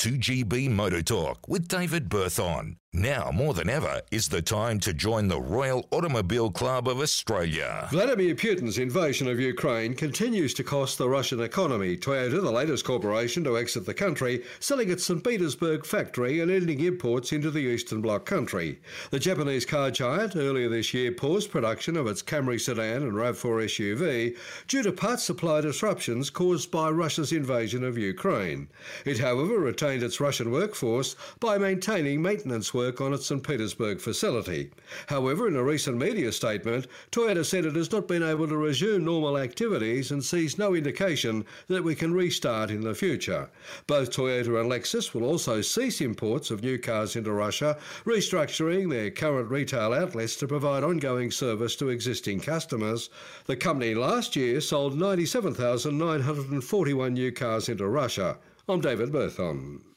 2GB Motor Talk with David Berthon. Now, more than ever, is the time to join the Royal Automobile Club of Australia. Vladimir Putin's invasion of Ukraine continues to cost the Russian economy. Toyota, the latest corporation to exit the country, selling its St. Petersburg factory and ending imports into the Eastern Bloc country. The Japanese car giant earlier this year paused production of its Camry sedan and RAV4 SUV due to part supply disruptions caused by Russia's invasion of Ukraine. It, however, retained its Russian workforce by maintaining maintenance work on its St. Petersburg facility. However, in a recent media statement, Toyota said it has not been able to resume normal activities and sees no indication that we can restart in the future. Both Toyota and Lexus will also cease imports of new cars into Russia, restructuring their current retail outlets to provide ongoing service to existing customers. The company last year sold 97,941 new cars into Russia. I'm David Berthon.